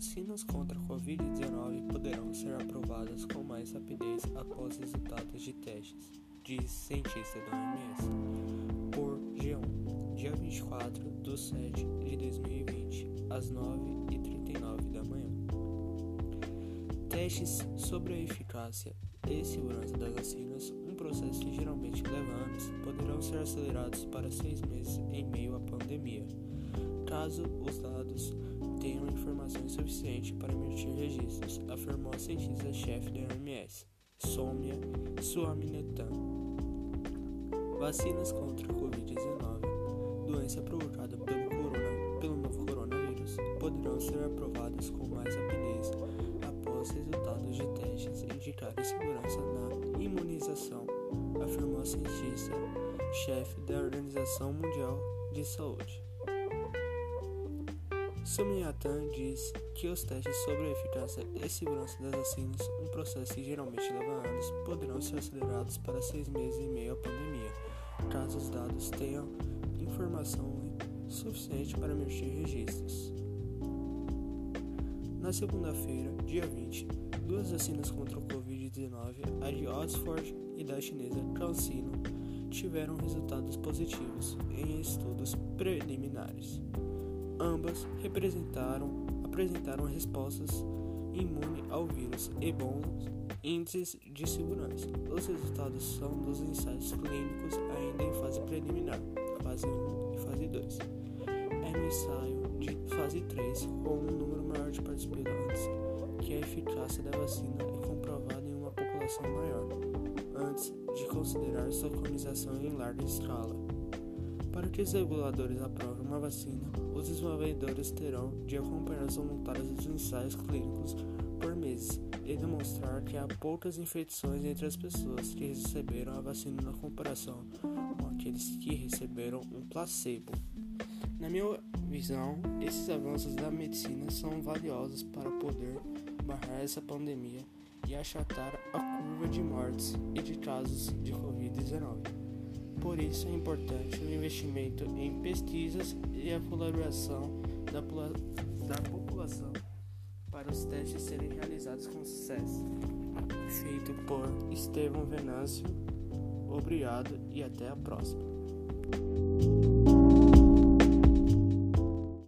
Vacinas contra a Covid-19 poderão ser aprovadas com mais rapidez após resultados de testes, diz cientista da OMS. Por G1, dia 24 de 7 de 2020, às 9h39 da manhã. Testes sobre a eficácia e segurança das vacinas, um processo que geralmente leva anos, poderão ser acelerados para seis meses em meio à pandemia caso os dados tenham informação suficiente para emitir registros, afirmou a cientista-chefe da OMS, Somia Suaminathan. Vacinas contra a Covid-19, doença provocada pelo, corona, pelo novo coronavírus, poderão ser aprovadas com mais rapidez após resultados de testes indicarem segurança na imunização, afirmou a cientista-chefe da Organização Mundial de Saúde. Sumiatan diz que os testes sobre a eficácia e segurança das vacinas, um processo que geralmente leva anos, poderão ser acelerados para seis meses e meio à pandemia, caso os dados tenham informação suficiente para emitir registros. Na segunda-feira, dia 20, duas vacinas contra o Covid-19, a de Oxford e da chinesa CanSino, tiveram resultados positivos em estudos preliminares. Ambas representaram, apresentaram respostas imunes ao vírus e bons índices de segurança. Os resultados são dos ensaios clínicos ainda em fase preliminar, fase 1 e fase 2. É no ensaio de fase 3, com um número maior de participantes, que a eficácia da vacina é comprovada em uma população maior, antes de considerar sua colonização em larga escala. Para que os reguladores aprovem uma vacina, os desenvolvedores terão de acompanhar os voluntários dos ensaios clínicos por meses e demonstrar que há poucas infecções entre as pessoas que receberam a vacina na comparação com aqueles que receberam um placebo. Na minha visão, esses avanços da medicina são valiosos para poder barrar essa pandemia e achatar a curva de mortes e de casos de Covid-19. Por isso é importante o investimento em pesquisas e a colaboração da, da população para os testes serem realizados com sucesso. Feito por Estevão Venâncio. Obrigado e até a próxima.